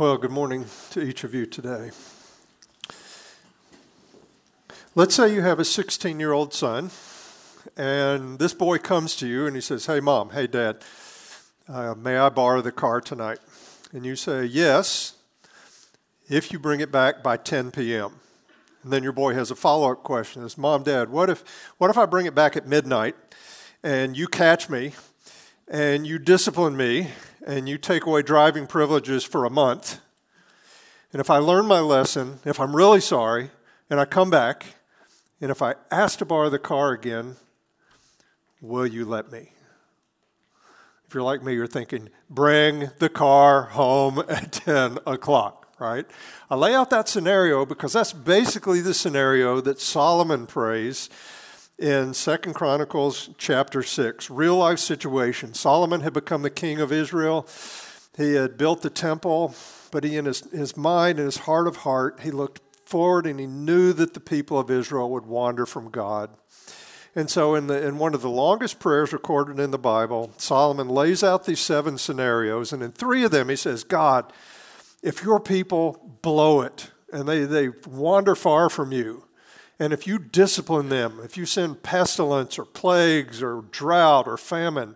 Well, good morning to each of you today. Let's say you have a 16 year old son, and this boy comes to you and he says, Hey, mom, hey, dad, uh, may I borrow the car tonight? And you say, Yes, if you bring it back by 10 p.m. And then your boy has a follow up question is, Mom, Dad, what if, what if I bring it back at midnight and you catch me and you discipline me and you take away driving privileges for a month. And if I learn my lesson, if I'm really sorry, and I come back, and if I ask to borrow the car again, will you let me? If you're like me, you're thinking, bring the car home at 10 o'clock, right? I lay out that scenario because that's basically the scenario that Solomon prays in Second Chronicles chapter 6, real life situation. Solomon had become the king of Israel. He had built the temple, but he, in his, his mind and his heart of heart, he looked forward and he knew that the people of Israel would wander from God. And so, in, the, in one of the longest prayers recorded in the Bible, Solomon lays out these seven scenarios. And in three of them, he says, God, if your people blow it and they, they wander far from you, and if you discipline them, if you send pestilence or plagues or drought or famine,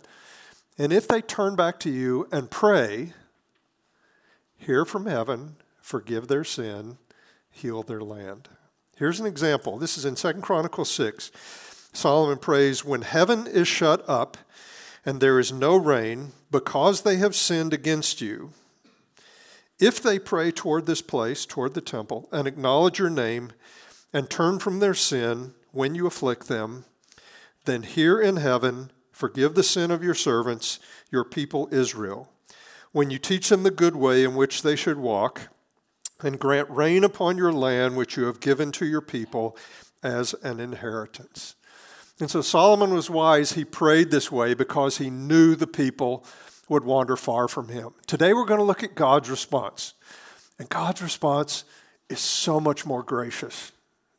and if they turn back to you and pray, hear from heaven, forgive their sin, heal their land. Here's an example. This is in 2 Chronicles 6. Solomon prays, When heaven is shut up and there is no rain because they have sinned against you, if they pray toward this place, toward the temple, and acknowledge your name, and turn from their sin when you afflict them, then hear in heaven, forgive the sin of your servants, your people Israel. When you teach them the good way in which they should walk, and grant rain upon your land which you have given to your people as an inheritance. And so Solomon was wise. He prayed this way because he knew the people would wander far from him. Today we're going to look at God's response. And God's response is so much more gracious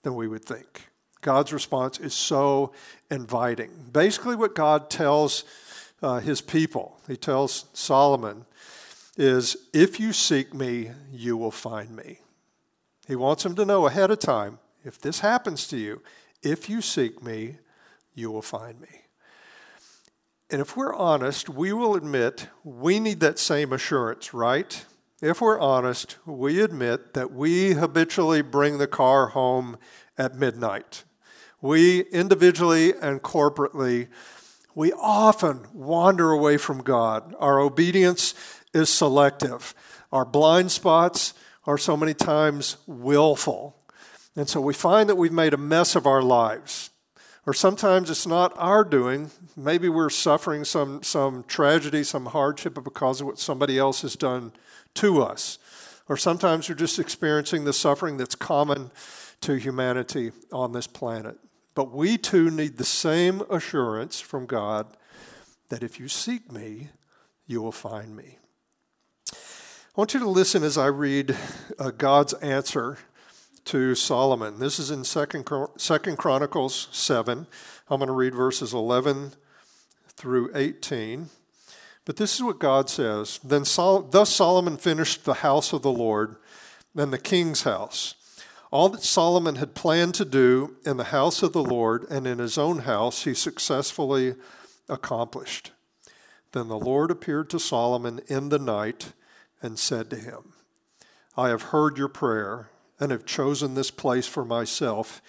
than we would think. God's response is so inviting. Basically, what God tells uh, his people, he tells Solomon, is if you seek me, you will find me. He wants him to know ahead of time if this happens to you, if you seek me, you will find me. And if we're honest, we will admit we need that same assurance, right? If we're honest, we admit that we habitually bring the car home at midnight. We individually and corporately, we often wander away from God. Our obedience is selective. Our blind spots are so many times willful. And so we find that we've made a mess of our lives. Or sometimes it's not our doing. Maybe we're suffering some, some tragedy, some hardship because of what somebody else has done to us. Or sometimes you're just experiencing the suffering that's common to humanity on this planet. But we too need the same assurance from God that if you seek me, you will find me. I want you to listen as I read uh, God's answer to Solomon. This is in Second, Second Chronicles 7. I'm going to read verses 11 through 18. But this is what God says. Then Sol- thus Solomon finished the house of the Lord and the king's house. All that Solomon had planned to do in the house of the Lord and in his own house, he successfully accomplished. Then the Lord appeared to Solomon in the night and said to him, I have heard your prayer and have chosen this place for myself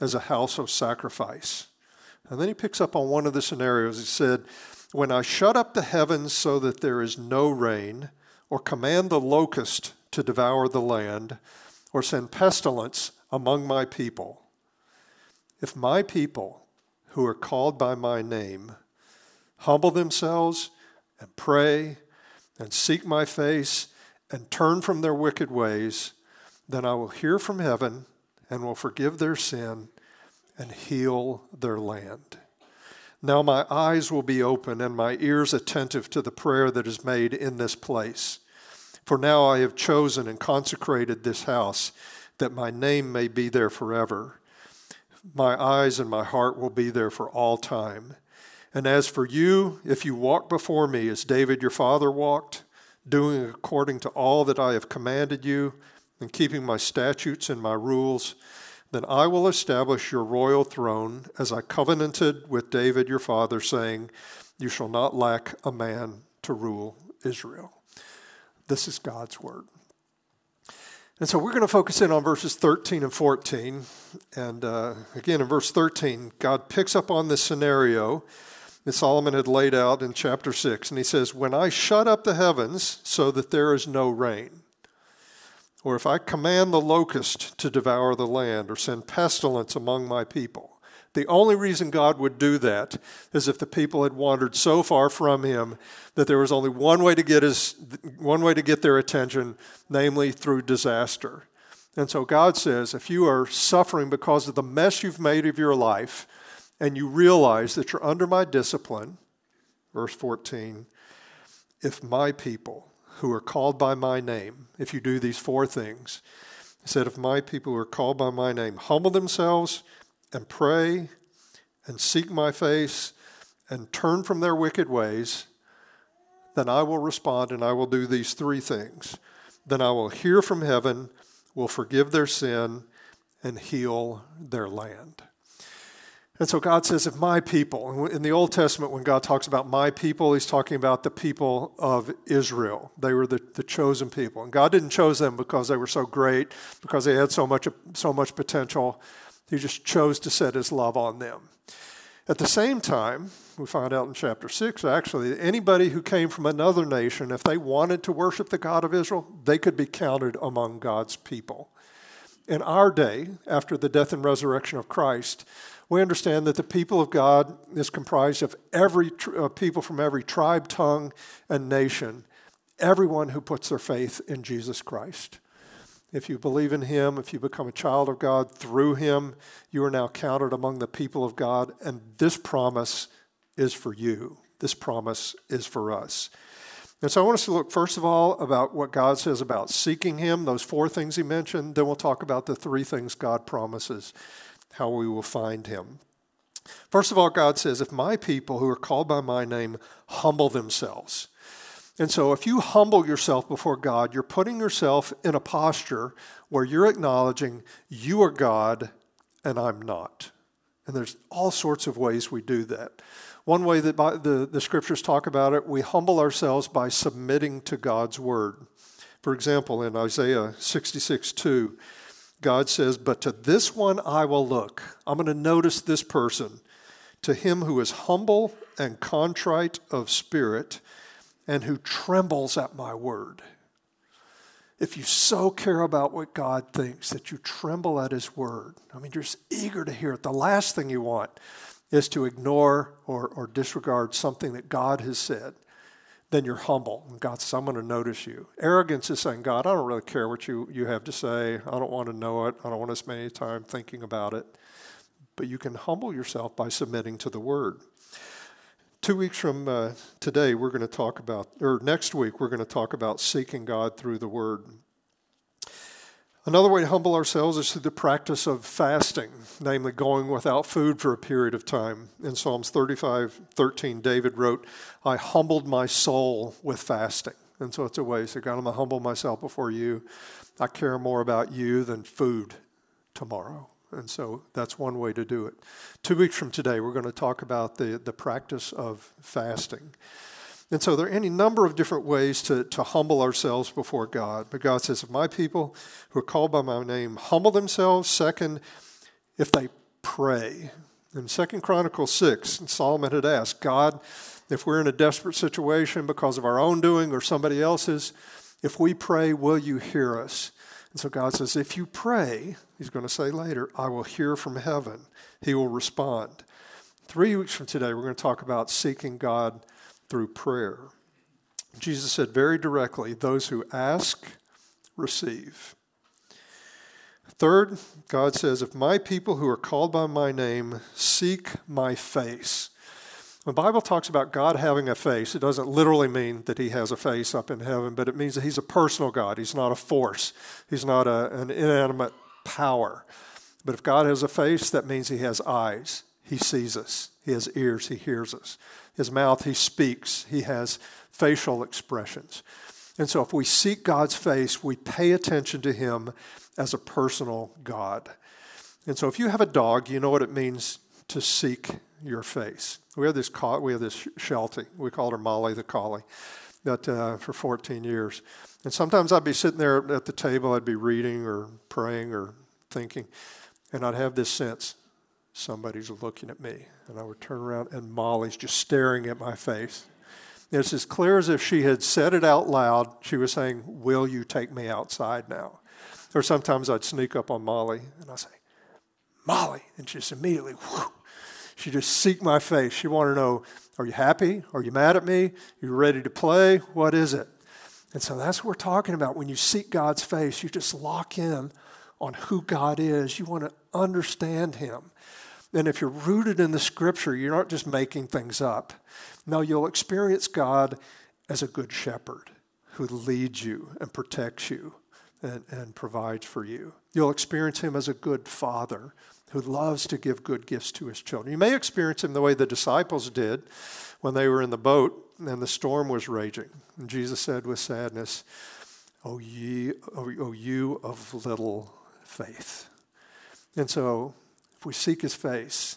as a house of sacrifice. And then he picks up on one of the scenarios. He said, when I shut up the heavens so that there is no rain, or command the locust to devour the land, or send pestilence among my people, if my people who are called by my name humble themselves and pray and seek my face and turn from their wicked ways, then I will hear from heaven and will forgive their sin and heal their land. Now my eyes will be open and my ears attentive to the prayer that is made in this place. For now I have chosen and consecrated this house that my name may be there forever. My eyes and my heart will be there for all time. And as for you, if you walk before me as David your father walked, doing according to all that I have commanded you, and keeping my statutes and my rules, then I will establish your royal throne as I covenanted with David your father, saying, You shall not lack a man to rule Israel. This is God's word. And so we're going to focus in on verses 13 and 14. And uh, again, in verse 13, God picks up on this scenario that Solomon had laid out in chapter 6. And he says, When I shut up the heavens so that there is no rain, or if I command the locust to devour the land, or send pestilence among my people, the only reason God would do that is if the people had wandered so far from him that there was only one way to get his one way to get their attention, namely through disaster. And so God says, if you are suffering because of the mess you've made of your life, and you realize that you're under my discipline, verse 14, if my people who are called by my name, if you do these four things, he said, if my people who are called by my name humble themselves and pray and seek my face and turn from their wicked ways, then I will respond and I will do these three things. Then I will hear from heaven, will forgive their sin, and heal their land. And so God says, if my people, in the Old Testament, when God talks about my people, he's talking about the people of Israel. They were the, the chosen people. And God didn't choose them because they were so great, because they had so much, so much potential. He just chose to set his love on them. At the same time, we find out in chapter 6 actually, anybody who came from another nation, if they wanted to worship the God of Israel, they could be counted among God's people. In our day, after the death and resurrection of Christ, we understand that the people of God is comprised of every uh, people from every tribe, tongue, and nation, everyone who puts their faith in Jesus Christ. If you believe in Him, if you become a child of God through Him, you are now counted among the people of God. And this promise is for you. This promise is for us. And so I want us to look, first of all, about what God says about seeking Him, those four things He mentioned. Then we'll talk about the three things God promises, how we will find Him. First of all, God says, If my people who are called by my name humble themselves, and so, if you humble yourself before God, you're putting yourself in a posture where you're acknowledging you are God and I'm not. And there's all sorts of ways we do that. One way that the, the scriptures talk about it, we humble ourselves by submitting to God's word. For example, in Isaiah 66 2, God says, But to this one I will look. I'm going to notice this person. To him who is humble and contrite of spirit and who trembles at my word. If you so care about what God thinks that you tremble at his word, I mean, you're just eager to hear it. The last thing you want is to ignore or, or disregard something that God has said. Then you're humble. And God says, I'm going to notice you. Arrogance is saying, God, I don't really care what you, you have to say. I don't want to know it. I don't want to spend any time thinking about it. But you can humble yourself by submitting to the word. Two weeks from uh, today, we're going to talk about, or next week, we're going to talk about seeking God through the Word. Another way to humble ourselves is through the practice of fasting, namely going without food for a period of time. In Psalms 35 13, David wrote, I humbled my soul with fasting. And so it's a way to say, God, I'm going to humble myself before you. I care more about you than food tomorrow. And so that's one way to do it. Two weeks from today, we're going to talk about the, the practice of fasting. And so there are any number of different ways to, to humble ourselves before God. But God says, if my people who are called by my name humble themselves, second, if they pray. In Second Chronicles 6, Solomon had asked, God, if we're in a desperate situation because of our own doing or somebody else's, if we pray, will you hear us? And so God says, if you pray, he's going to say later, I will hear from heaven. He will respond. Three weeks from today, we're going to talk about seeking God through prayer. Jesus said very directly, those who ask, receive. Third, God says, if my people who are called by my name seek my face, when the Bible talks about God having a face, it doesn't literally mean that he has a face up in heaven, but it means that he's a personal God. He's not a force, he's not a, an inanimate power. But if God has a face, that means he has eyes. He sees us. He has ears. He hears us. His mouth, he speaks. He has facial expressions. And so if we seek God's face, we pay attention to Him as a personal God. And so if you have a dog, you know what it means to seek your face. We have this we have this Sheltie. We called her Molly the collie, that uh, for 14 years. And sometimes I'd be sitting there at the table, I'd be reading or praying or thinking, and I'd have this sense somebody's looking at me. And I would turn around, and Molly's just staring at my face. It's as clear as if she had said it out loud. She was saying, Will you take me outside now? Or sometimes I'd sneak up on Molly and I'd say, Molly. And she just immediately, whoo, she just seek my face. She wanted to know, Are you happy? Are you mad at me? Are you ready to play? What is it? And so that's what we're talking about. When you seek God's face, you just lock in on who God is. You want to understand Him. And if you're rooted in the scripture, you're not just making things up. No, you'll experience God as a good shepherd who leads you and protects you and, and provides for you. You'll experience him as a good father who loves to give good gifts to his children. You may experience him the way the disciples did when they were in the boat and the storm was raging. And Jesus said with sadness, O ye, o you of little faith. And so if we seek his face,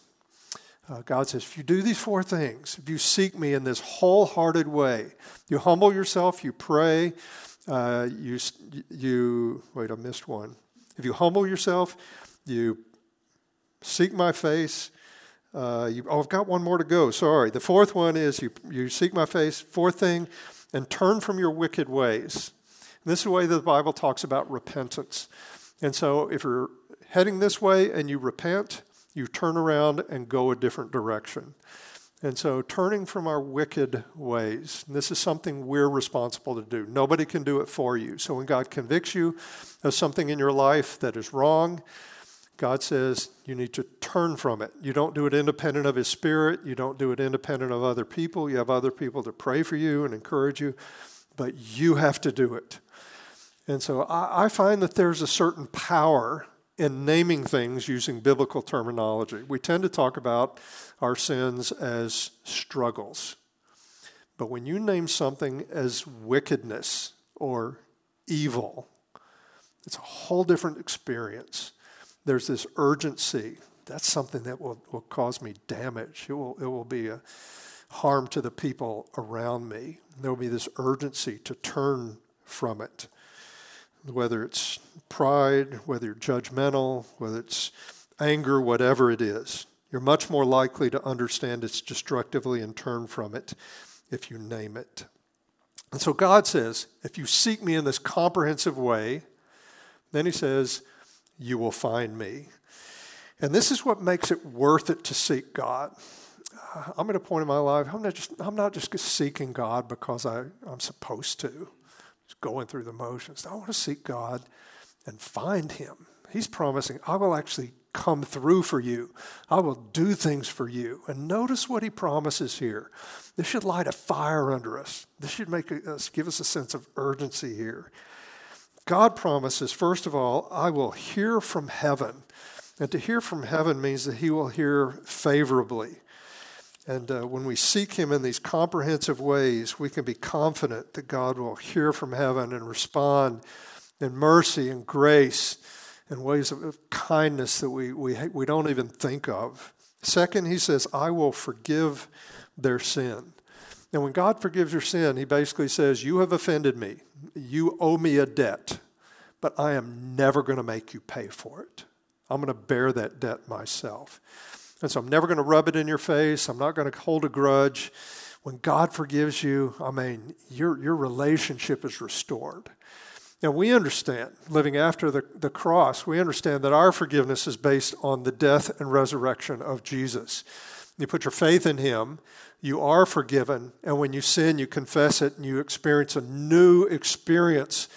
uh, God says, if you do these four things, if you seek me in this wholehearted way, you humble yourself, you pray, uh, you, you, wait, I missed one. If you humble yourself, you seek my face, uh, you, oh, I've got one more to go. Sorry. The fourth one is you, you seek my face. Fourth thing, and turn from your wicked ways. And this is the way that the Bible talks about repentance. And so if you're heading this way and you repent, you turn around and go a different direction. And so, turning from our wicked ways, this is something we're responsible to do. Nobody can do it for you. So, when God convicts you of something in your life that is wrong, God says you need to turn from it. You don't do it independent of His Spirit, you don't do it independent of other people. You have other people to pray for you and encourage you, but you have to do it. And so, I, I find that there's a certain power in naming things using biblical terminology. We tend to talk about our sins as struggles. But when you name something as wickedness or evil, it's a whole different experience. There's this urgency. That's something that will, will cause me damage. It will, it will be a harm to the people around me. There will be this urgency to turn from it whether it's pride, whether you're judgmental, whether it's anger, whatever it is. You're much more likely to understand it's destructively and turn from it if you name it. And so God says, if you seek me in this comprehensive way, then he says, you will find me. And this is what makes it worth it to seek God. I'm at a point in my life, I'm not just, I'm not just seeking God because I, I'm supposed to going through the motions. I want to seek God and find Him. He's promising, I will actually come through for you. I will do things for you. And notice what He promises here. This should light a fire under us. This should make us give us a sense of urgency here. God promises, first of all, I will hear from heaven. And to hear from heaven means that He will hear favorably. And uh, when we seek Him in these comprehensive ways, we can be confident that God will hear from heaven and respond in mercy and grace and ways of, of kindness that we, we, we don't even think of. Second, He says, I will forgive their sin. And when God forgives your sin, He basically says, You have offended me. You owe me a debt, but I am never going to make you pay for it. I'm going to bear that debt myself. And so I'm never going to rub it in your face. I'm not going to hold a grudge. When God forgives you, I mean, your, your relationship is restored. And we understand, living after the, the cross, we understand that our forgiveness is based on the death and resurrection of Jesus. You put your faith in Him, you are forgiven, and when you sin, you confess it, and you experience a new experience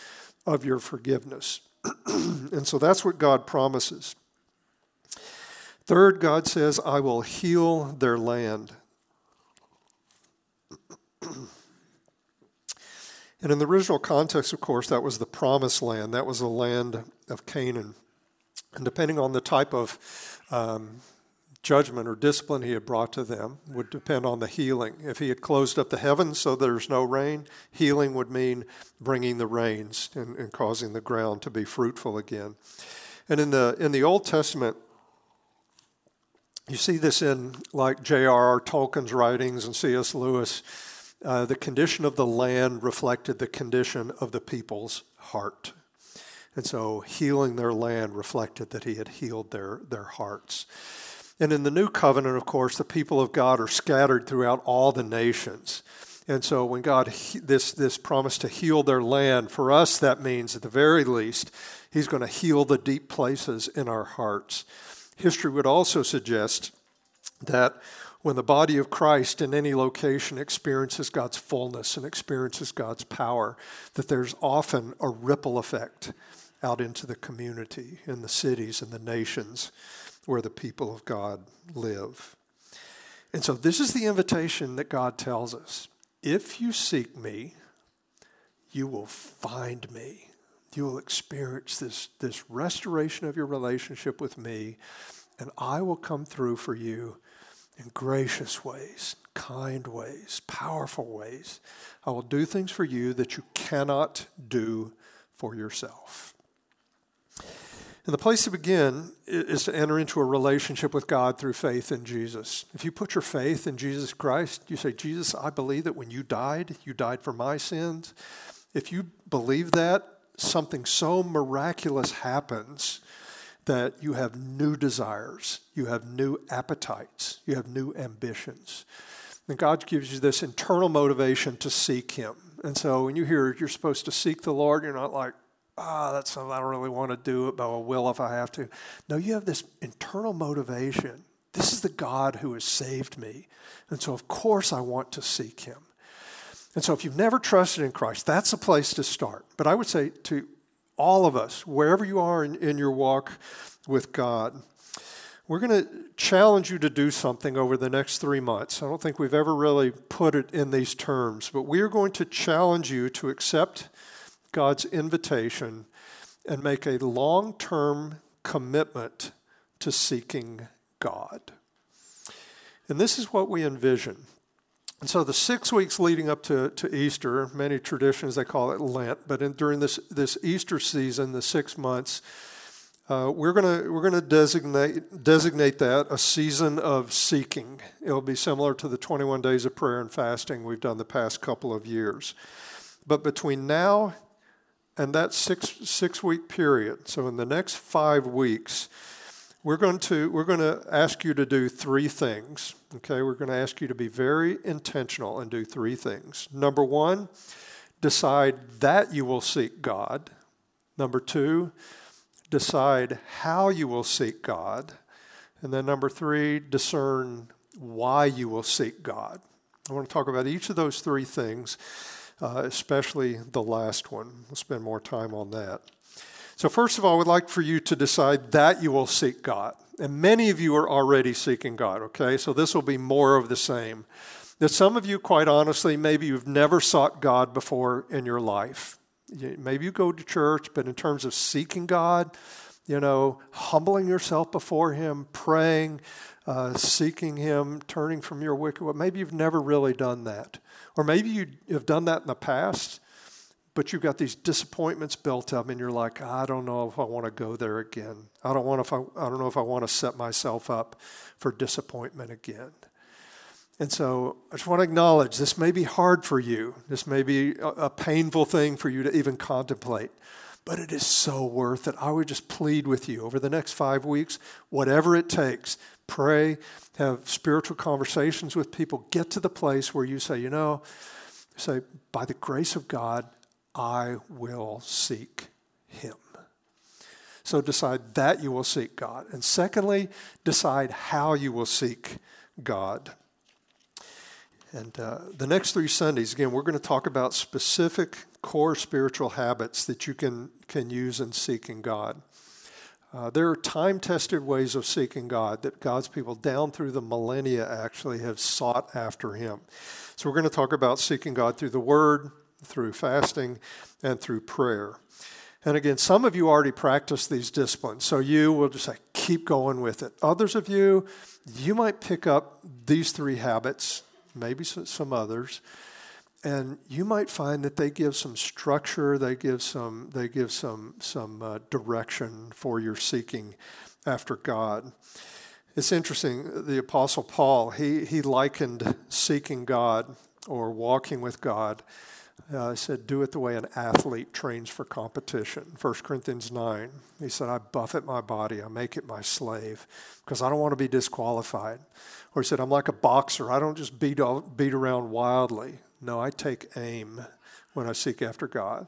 of your forgiveness. and so that's what God promises. Third, God says, I will heal their land. And in the original context, of course, that was the promised land. That was the land of Canaan. And depending on the type of um, judgment or discipline he had brought to them would depend on the healing. If he had closed up the heavens so there's no rain, healing would mean bringing the rains and, and causing the ground to be fruitful again. And in the, in the Old Testament, you see this in like J.R.R. Tolkien's writings and C.S. Lewis. Uh, the condition of the land reflected the condition of the people's heart. And so healing their land reflected that he had healed their, their hearts. And in the new covenant, of course, the people of God are scattered throughout all the nations. And so when God, this, this promise to heal their land, for us, that means at the very least, He's going to heal the deep places in our hearts. History would also suggest that when the body of Christ in any location experiences God's fullness and experiences God's power, that there's often a ripple effect out into the community, in the cities and the nations where the people of God live. And so, this is the invitation that God tells us if you seek me, you will find me. You will experience this, this restoration of your relationship with me, and I will come through for you in gracious ways, kind ways, powerful ways. I will do things for you that you cannot do for yourself. And the place to begin is to enter into a relationship with God through faith in Jesus. If you put your faith in Jesus Christ, you say, Jesus, I believe that when you died, you died for my sins. If you believe that, something so miraculous happens that you have new desires, you have new appetites, you have new ambitions. And God gives you this internal motivation to seek Him. And so when you hear you're supposed to seek the Lord, you're not like, ah, oh, that's something I don't really want to do it, but I will if I have to. No, you have this internal motivation. This is the God who has saved me. And so, of course, I want to seek Him. And so, if you've never trusted in Christ, that's a place to start. But I would say to all of us, wherever you are in, in your walk with God, we're going to challenge you to do something over the next three months. I don't think we've ever really put it in these terms, but we are going to challenge you to accept God's invitation and make a long term commitment to seeking God. And this is what we envision. And so the six weeks leading up to, to Easter, many traditions they call it Lent, but in, during this, this Easter season, the six months, uh, we're going we're gonna designate, designate that a season of seeking. It'll be similar to the 21 days of prayer and fasting we've done the past couple of years. But between now and that six, six week period, so in the next five weeks, we're going to we're going to ask you to do three things okay? We're going to ask you to be very intentional and do three things. Number one decide that you will seek god. Number two decide how you will seek god. And then number three discern why you will seek god. I want to talk about each of those three things uh, especially the last one. We'll spend more time on that so, first of all, I would like for you to decide that you will seek God. And many of you are already seeking God, okay? So, this will be more of the same. That some of you, quite honestly, maybe you've never sought God before in your life. Maybe you go to church, but in terms of seeking God, you know, humbling yourself before Him, praying, uh, seeking Him, turning from your wicked way, maybe you've never really done that. Or maybe you have done that in the past but you've got these disappointments built up and you're like i don't know if i want to go there again. I don't want if I, I don't know if i want to set myself up for disappointment again. And so i just want to acknowledge this may be hard for you. This may be a, a painful thing for you to even contemplate but it is so worth it. I would just plead with you over the next five weeks whatever it takes pray have spiritual conversations with people get to the place where you say you know say by the grace of god I will seek him. So decide that you will seek God. And secondly, decide how you will seek God. And uh, the next three Sundays, again, we're going to talk about specific core spiritual habits that you can, can use in seeking God. Uh, there are time tested ways of seeking God that God's people down through the millennia actually have sought after Him. So, we're going to talk about seeking God through the Word, through fasting and through prayer. And again, some of you already practice these disciplines, so you will just like keep going with it. Others of you, you might pick up these three habits, maybe some others, and you might find that they give some structure, they give some, they give some, some uh, direction for your seeking after God. It's interesting, the Apostle Paul, he, he likened seeking God or walking with God. Uh, said, do it the way an athlete trains for competition. 1 Corinthians 9. He said, I buffet my body, I make it my slave, because I don't want to be disqualified. Or he said, I'm like a boxer, I don't just beat, beat around wildly. No, I take aim when I seek after God.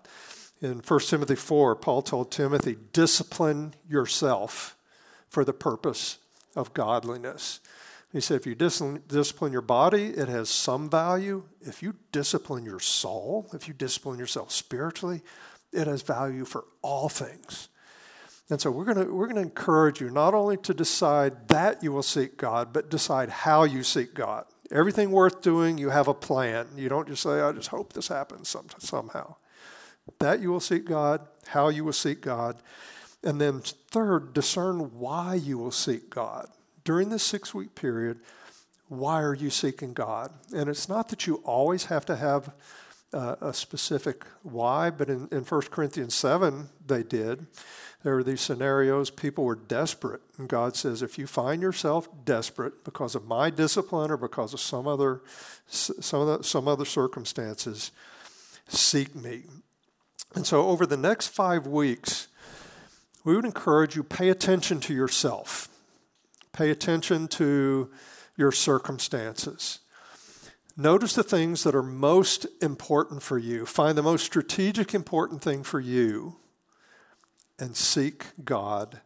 In 1 Timothy 4, Paul told Timothy, discipline yourself for the purpose of godliness. He said, if you discipline your body, it has some value. If you discipline your soul, if you discipline yourself spiritually, it has value for all things. And so we're going we're going to encourage you not only to decide that you will seek God, but decide how you seek God. Everything worth doing, you have a plan. You don't just say, I just hope this happens some, somehow. That you will seek God, how you will seek God. And then, third, discern why you will seek God. During this six week period, why are you seeking God? And it's not that you always have to have uh, a specific why, but in, in 1 Corinthians 7, they did. There were these scenarios, people were desperate. And God says, if you find yourself desperate because of my discipline or because of some other, some, some other circumstances, seek me. And so over the next five weeks, we would encourage you pay attention to yourself. Pay attention to your circumstances. Notice the things that are most important for you. Find the most strategic important thing for you and seek God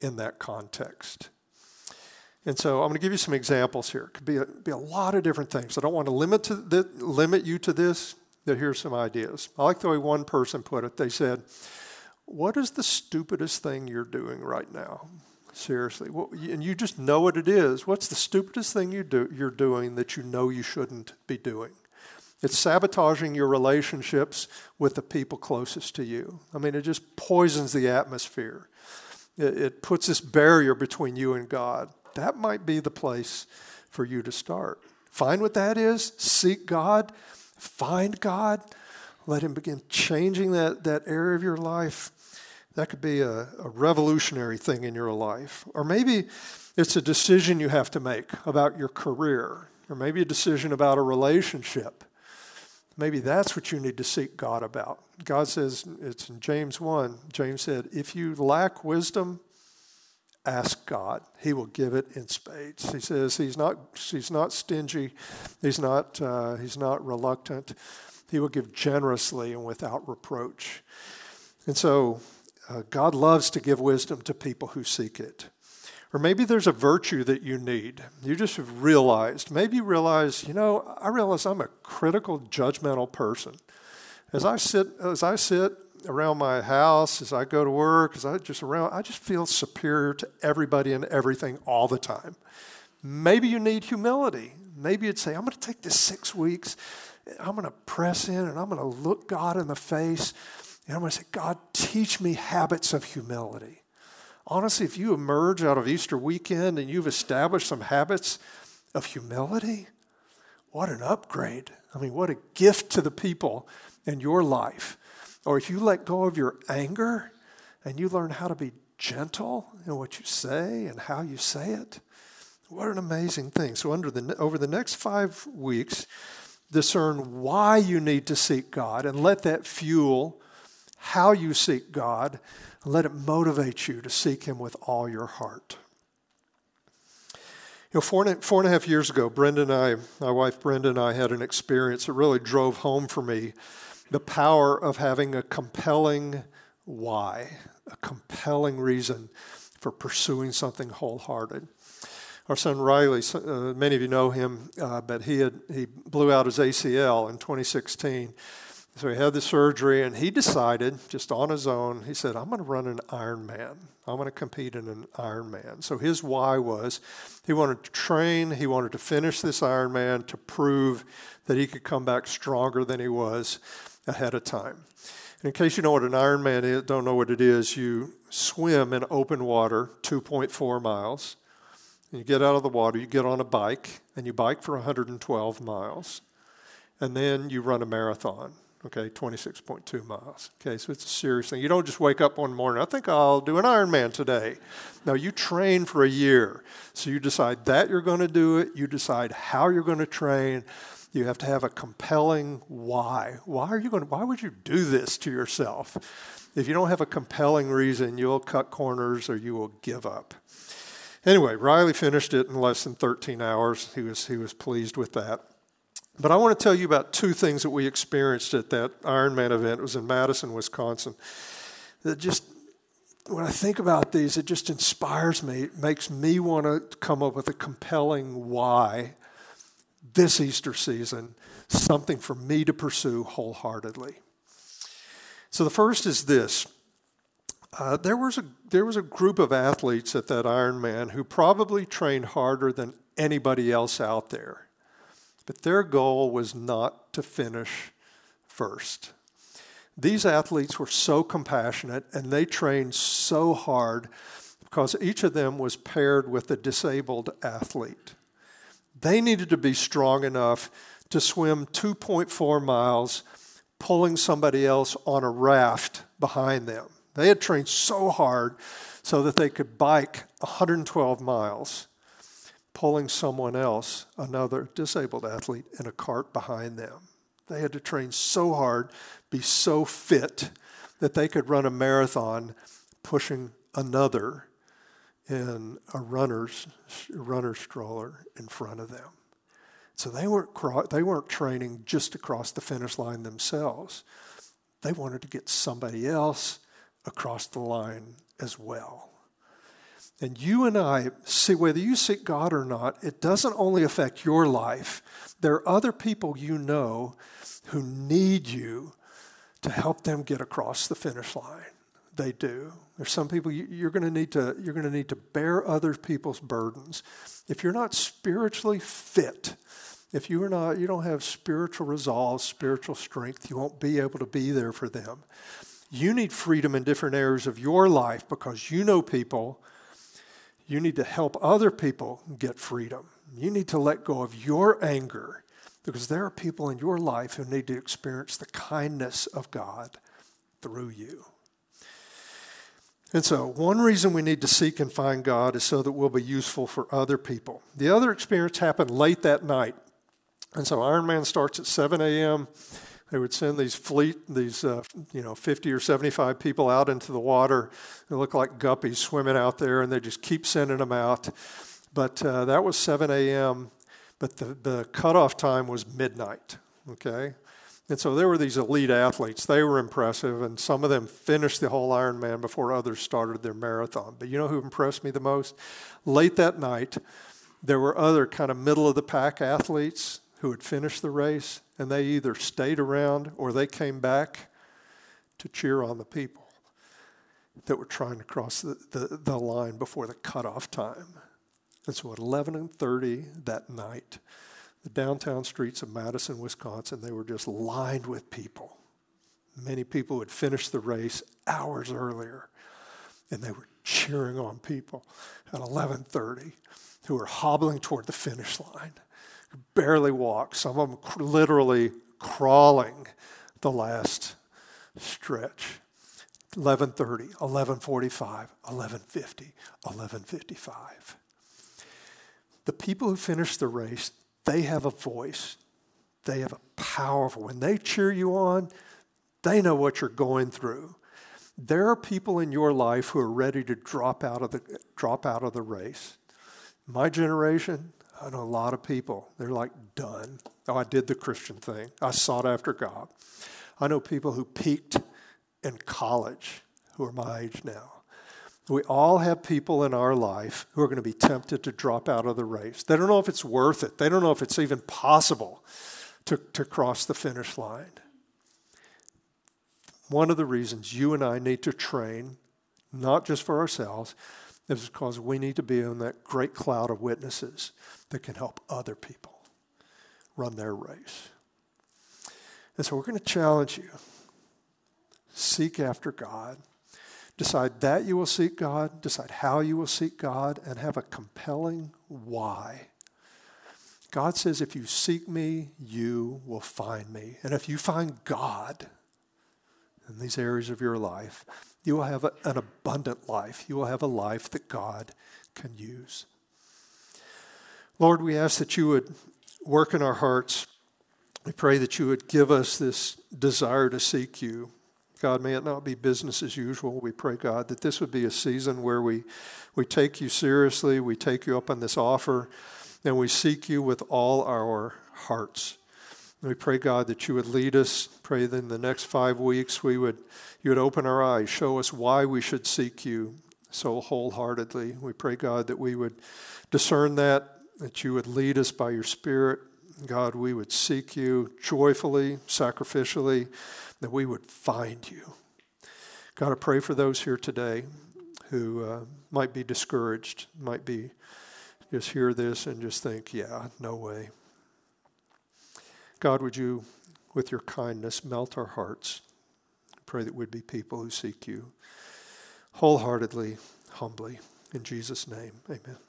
in that context. And so I'm going to give you some examples here. It could be a, be a lot of different things. I don't want to limit, to the, limit you to this, but here's some ideas. I like the way one person put it. They said, What is the stupidest thing you're doing right now? Seriously. And you just know what it is. What's the stupidest thing you do, you're doing that you know you shouldn't be doing? It's sabotaging your relationships with the people closest to you. I mean, it just poisons the atmosphere. It, it puts this barrier between you and God. That might be the place for you to start. Find what that is, seek God, find God, let Him begin changing that, that area of your life that could be a, a revolutionary thing in your life. Or maybe it's a decision you have to make about your career, or maybe a decision about a relationship. Maybe that's what you need to seek God about. God says, it's in James 1. James said, If you lack wisdom, ask God. He will give it in spades. He says he's not, he's not stingy, he's not, uh, he's not reluctant. He will give generously and without reproach. And so uh, God loves to give wisdom to people who seek it. Or maybe there's a virtue that you need. You just have realized. Maybe you realize, you know, I realize I'm a critical, judgmental person. As I sit, as I sit around my house, as I go to work, as I just around, I just feel superior to everybody and everything all the time. Maybe you need humility. Maybe you'd say, I'm going to take this six weeks, I'm going to press in, and I'm going to look God in the face and I'm going to say, God, teach me habits of humility. Honestly, if you emerge out of Easter weekend and you've established some habits of humility, what an upgrade. I mean, what a gift to the people in your life. Or if you let go of your anger and you learn how to be gentle in what you say and how you say it, what an amazing thing. So, under the, over the next five weeks, discern why you need to seek God and let that fuel how you seek God, and let it motivate you to seek Him with all your heart. You know, four and, four and a half years ago, Brenda and I, my wife Brenda and I, had an experience that really drove home for me the power of having a compelling why, a compelling reason for pursuing something wholehearted. Our son Riley, uh, many of you know him, uh, but he had he blew out his ACL in 2016. So he had the surgery, and he decided, just on his own, he said, I'm going to run an Ironman. I'm going to compete in an Ironman. So his why was he wanted to train, he wanted to finish this Ironman to prove that he could come back stronger than he was ahead of time. And in case you know what an Ironman is, don't know what it is, you swim in open water 2.4 miles. And you get out of the water, you get on a bike, and you bike for 112 miles. And then you run a marathon, okay, 26.2 miles. Okay, so it's a serious thing. You don't just wake up one morning, I think I'll do an Ironman today. No, you train for a year. So you decide that you're going to do it, you decide how you're going to train. You have to have a compelling why. Why are you going to, why would you do this to yourself? If you don't have a compelling reason, you'll cut corners or you will give up. Anyway, Riley finished it in less than 13 hours. He was, he was pleased with that. But I want to tell you about two things that we experienced at that Ironman event. It was in Madison, Wisconsin. That just, when I think about these, it just inspires me. It makes me want to come up with a compelling why this Easter season, something for me to pursue wholeheartedly. So the first is this. Uh, there, was a, there was a group of athletes at that Ironman who probably trained harder than anybody else out there. But their goal was not to finish first. These athletes were so compassionate and they trained so hard because each of them was paired with a disabled athlete. They needed to be strong enough to swim 2.4 miles, pulling somebody else on a raft behind them. They had trained so hard so that they could bike 112 miles, pulling someone else, another disabled athlete, in a cart behind them. They had to train so hard, be so fit, that they could run a marathon pushing another in a runner's runner stroller in front of them. So they weren't they weren't training just to cross the finish line themselves. They wanted to get somebody else across the line as well. And you and I see whether you seek God or not, it doesn't only affect your life. There are other people you know who need you to help them get across the finish line they do. There's some people you, are going to need to you're going to need to bear other people's burdens. If you're not spiritually fit, if you are not you don't have spiritual resolve, spiritual strength, you won't be able to be there for them. You need freedom in different areas of your life because you know people. You need to help other people get freedom. You need to let go of your anger because there are people in your life who need to experience the kindness of God through you. And so, one reason we need to seek and find God is so that we'll be useful for other people. The other experience happened late that night. And so, Ironman starts at 7 a.m. They would send these fleet, these uh, you know, 50 or 75 people out into the water. They look like guppies swimming out there, and they just keep sending them out. But uh, that was 7 a.m. But the, the cutoff time was midnight. Okay, and so there were these elite athletes. They were impressive, and some of them finished the whole Ironman before others started their marathon. But you know who impressed me the most? Late that night, there were other kind of middle of the pack athletes who had finished the race, and they either stayed around or they came back to cheer on the people that were trying to cross the, the, the line before the cutoff time. And so at 11:30 that night, the downtown streets of Madison, Wisconsin, they were just lined with people. Many people had finished the race hours earlier, and they were cheering on people at 11:30 who were hobbling toward the finish line, barely walk. Some of them literally crawling the last stretch. 11:30, 11:45, 11:50, 11:55. The people who finish the race they have a voice. They have a powerful, when they cheer you on, they know what you're going through. There are people in your life who are ready to drop out of the, drop out of the race. My generation, I know a lot of people, they're like done. Oh, I did the Christian thing. I sought after God. I know people who peaked in college who are my age now. We all have people in our life who are going to be tempted to drop out of the race. They don't know if it's worth it, they don't know if it's even possible to, to cross the finish line. One of the reasons you and I need to train, not just for ourselves, is because we need to be in that great cloud of witnesses that can help other people run their race. And so we're going to challenge you seek after God. Decide that you will seek God, decide how you will seek God, and have a compelling why. God says, if you seek me, you will find me. And if you find God in these areas of your life, you will have a, an abundant life. You will have a life that God can use. Lord, we ask that you would work in our hearts. We pray that you would give us this desire to seek you. God, may it not be business as usual. We pray, God, that this would be a season where we, we take you seriously, we take you up on this offer, and we seek you with all our hearts. We pray, God, that you would lead us. Pray that in the next five weeks we would you would open our eyes, show us why we should seek you so wholeheartedly. We pray, God, that we would discern that, that you would lead us by your Spirit. God, we would seek you joyfully, sacrificially, that we would find you. God, I pray for those here today who uh, might be discouraged, might be just hear this and just think, yeah, no way. God, would you, with your kindness, melt our hearts? Pray that we'd be people who seek you wholeheartedly, humbly. In Jesus' name, amen.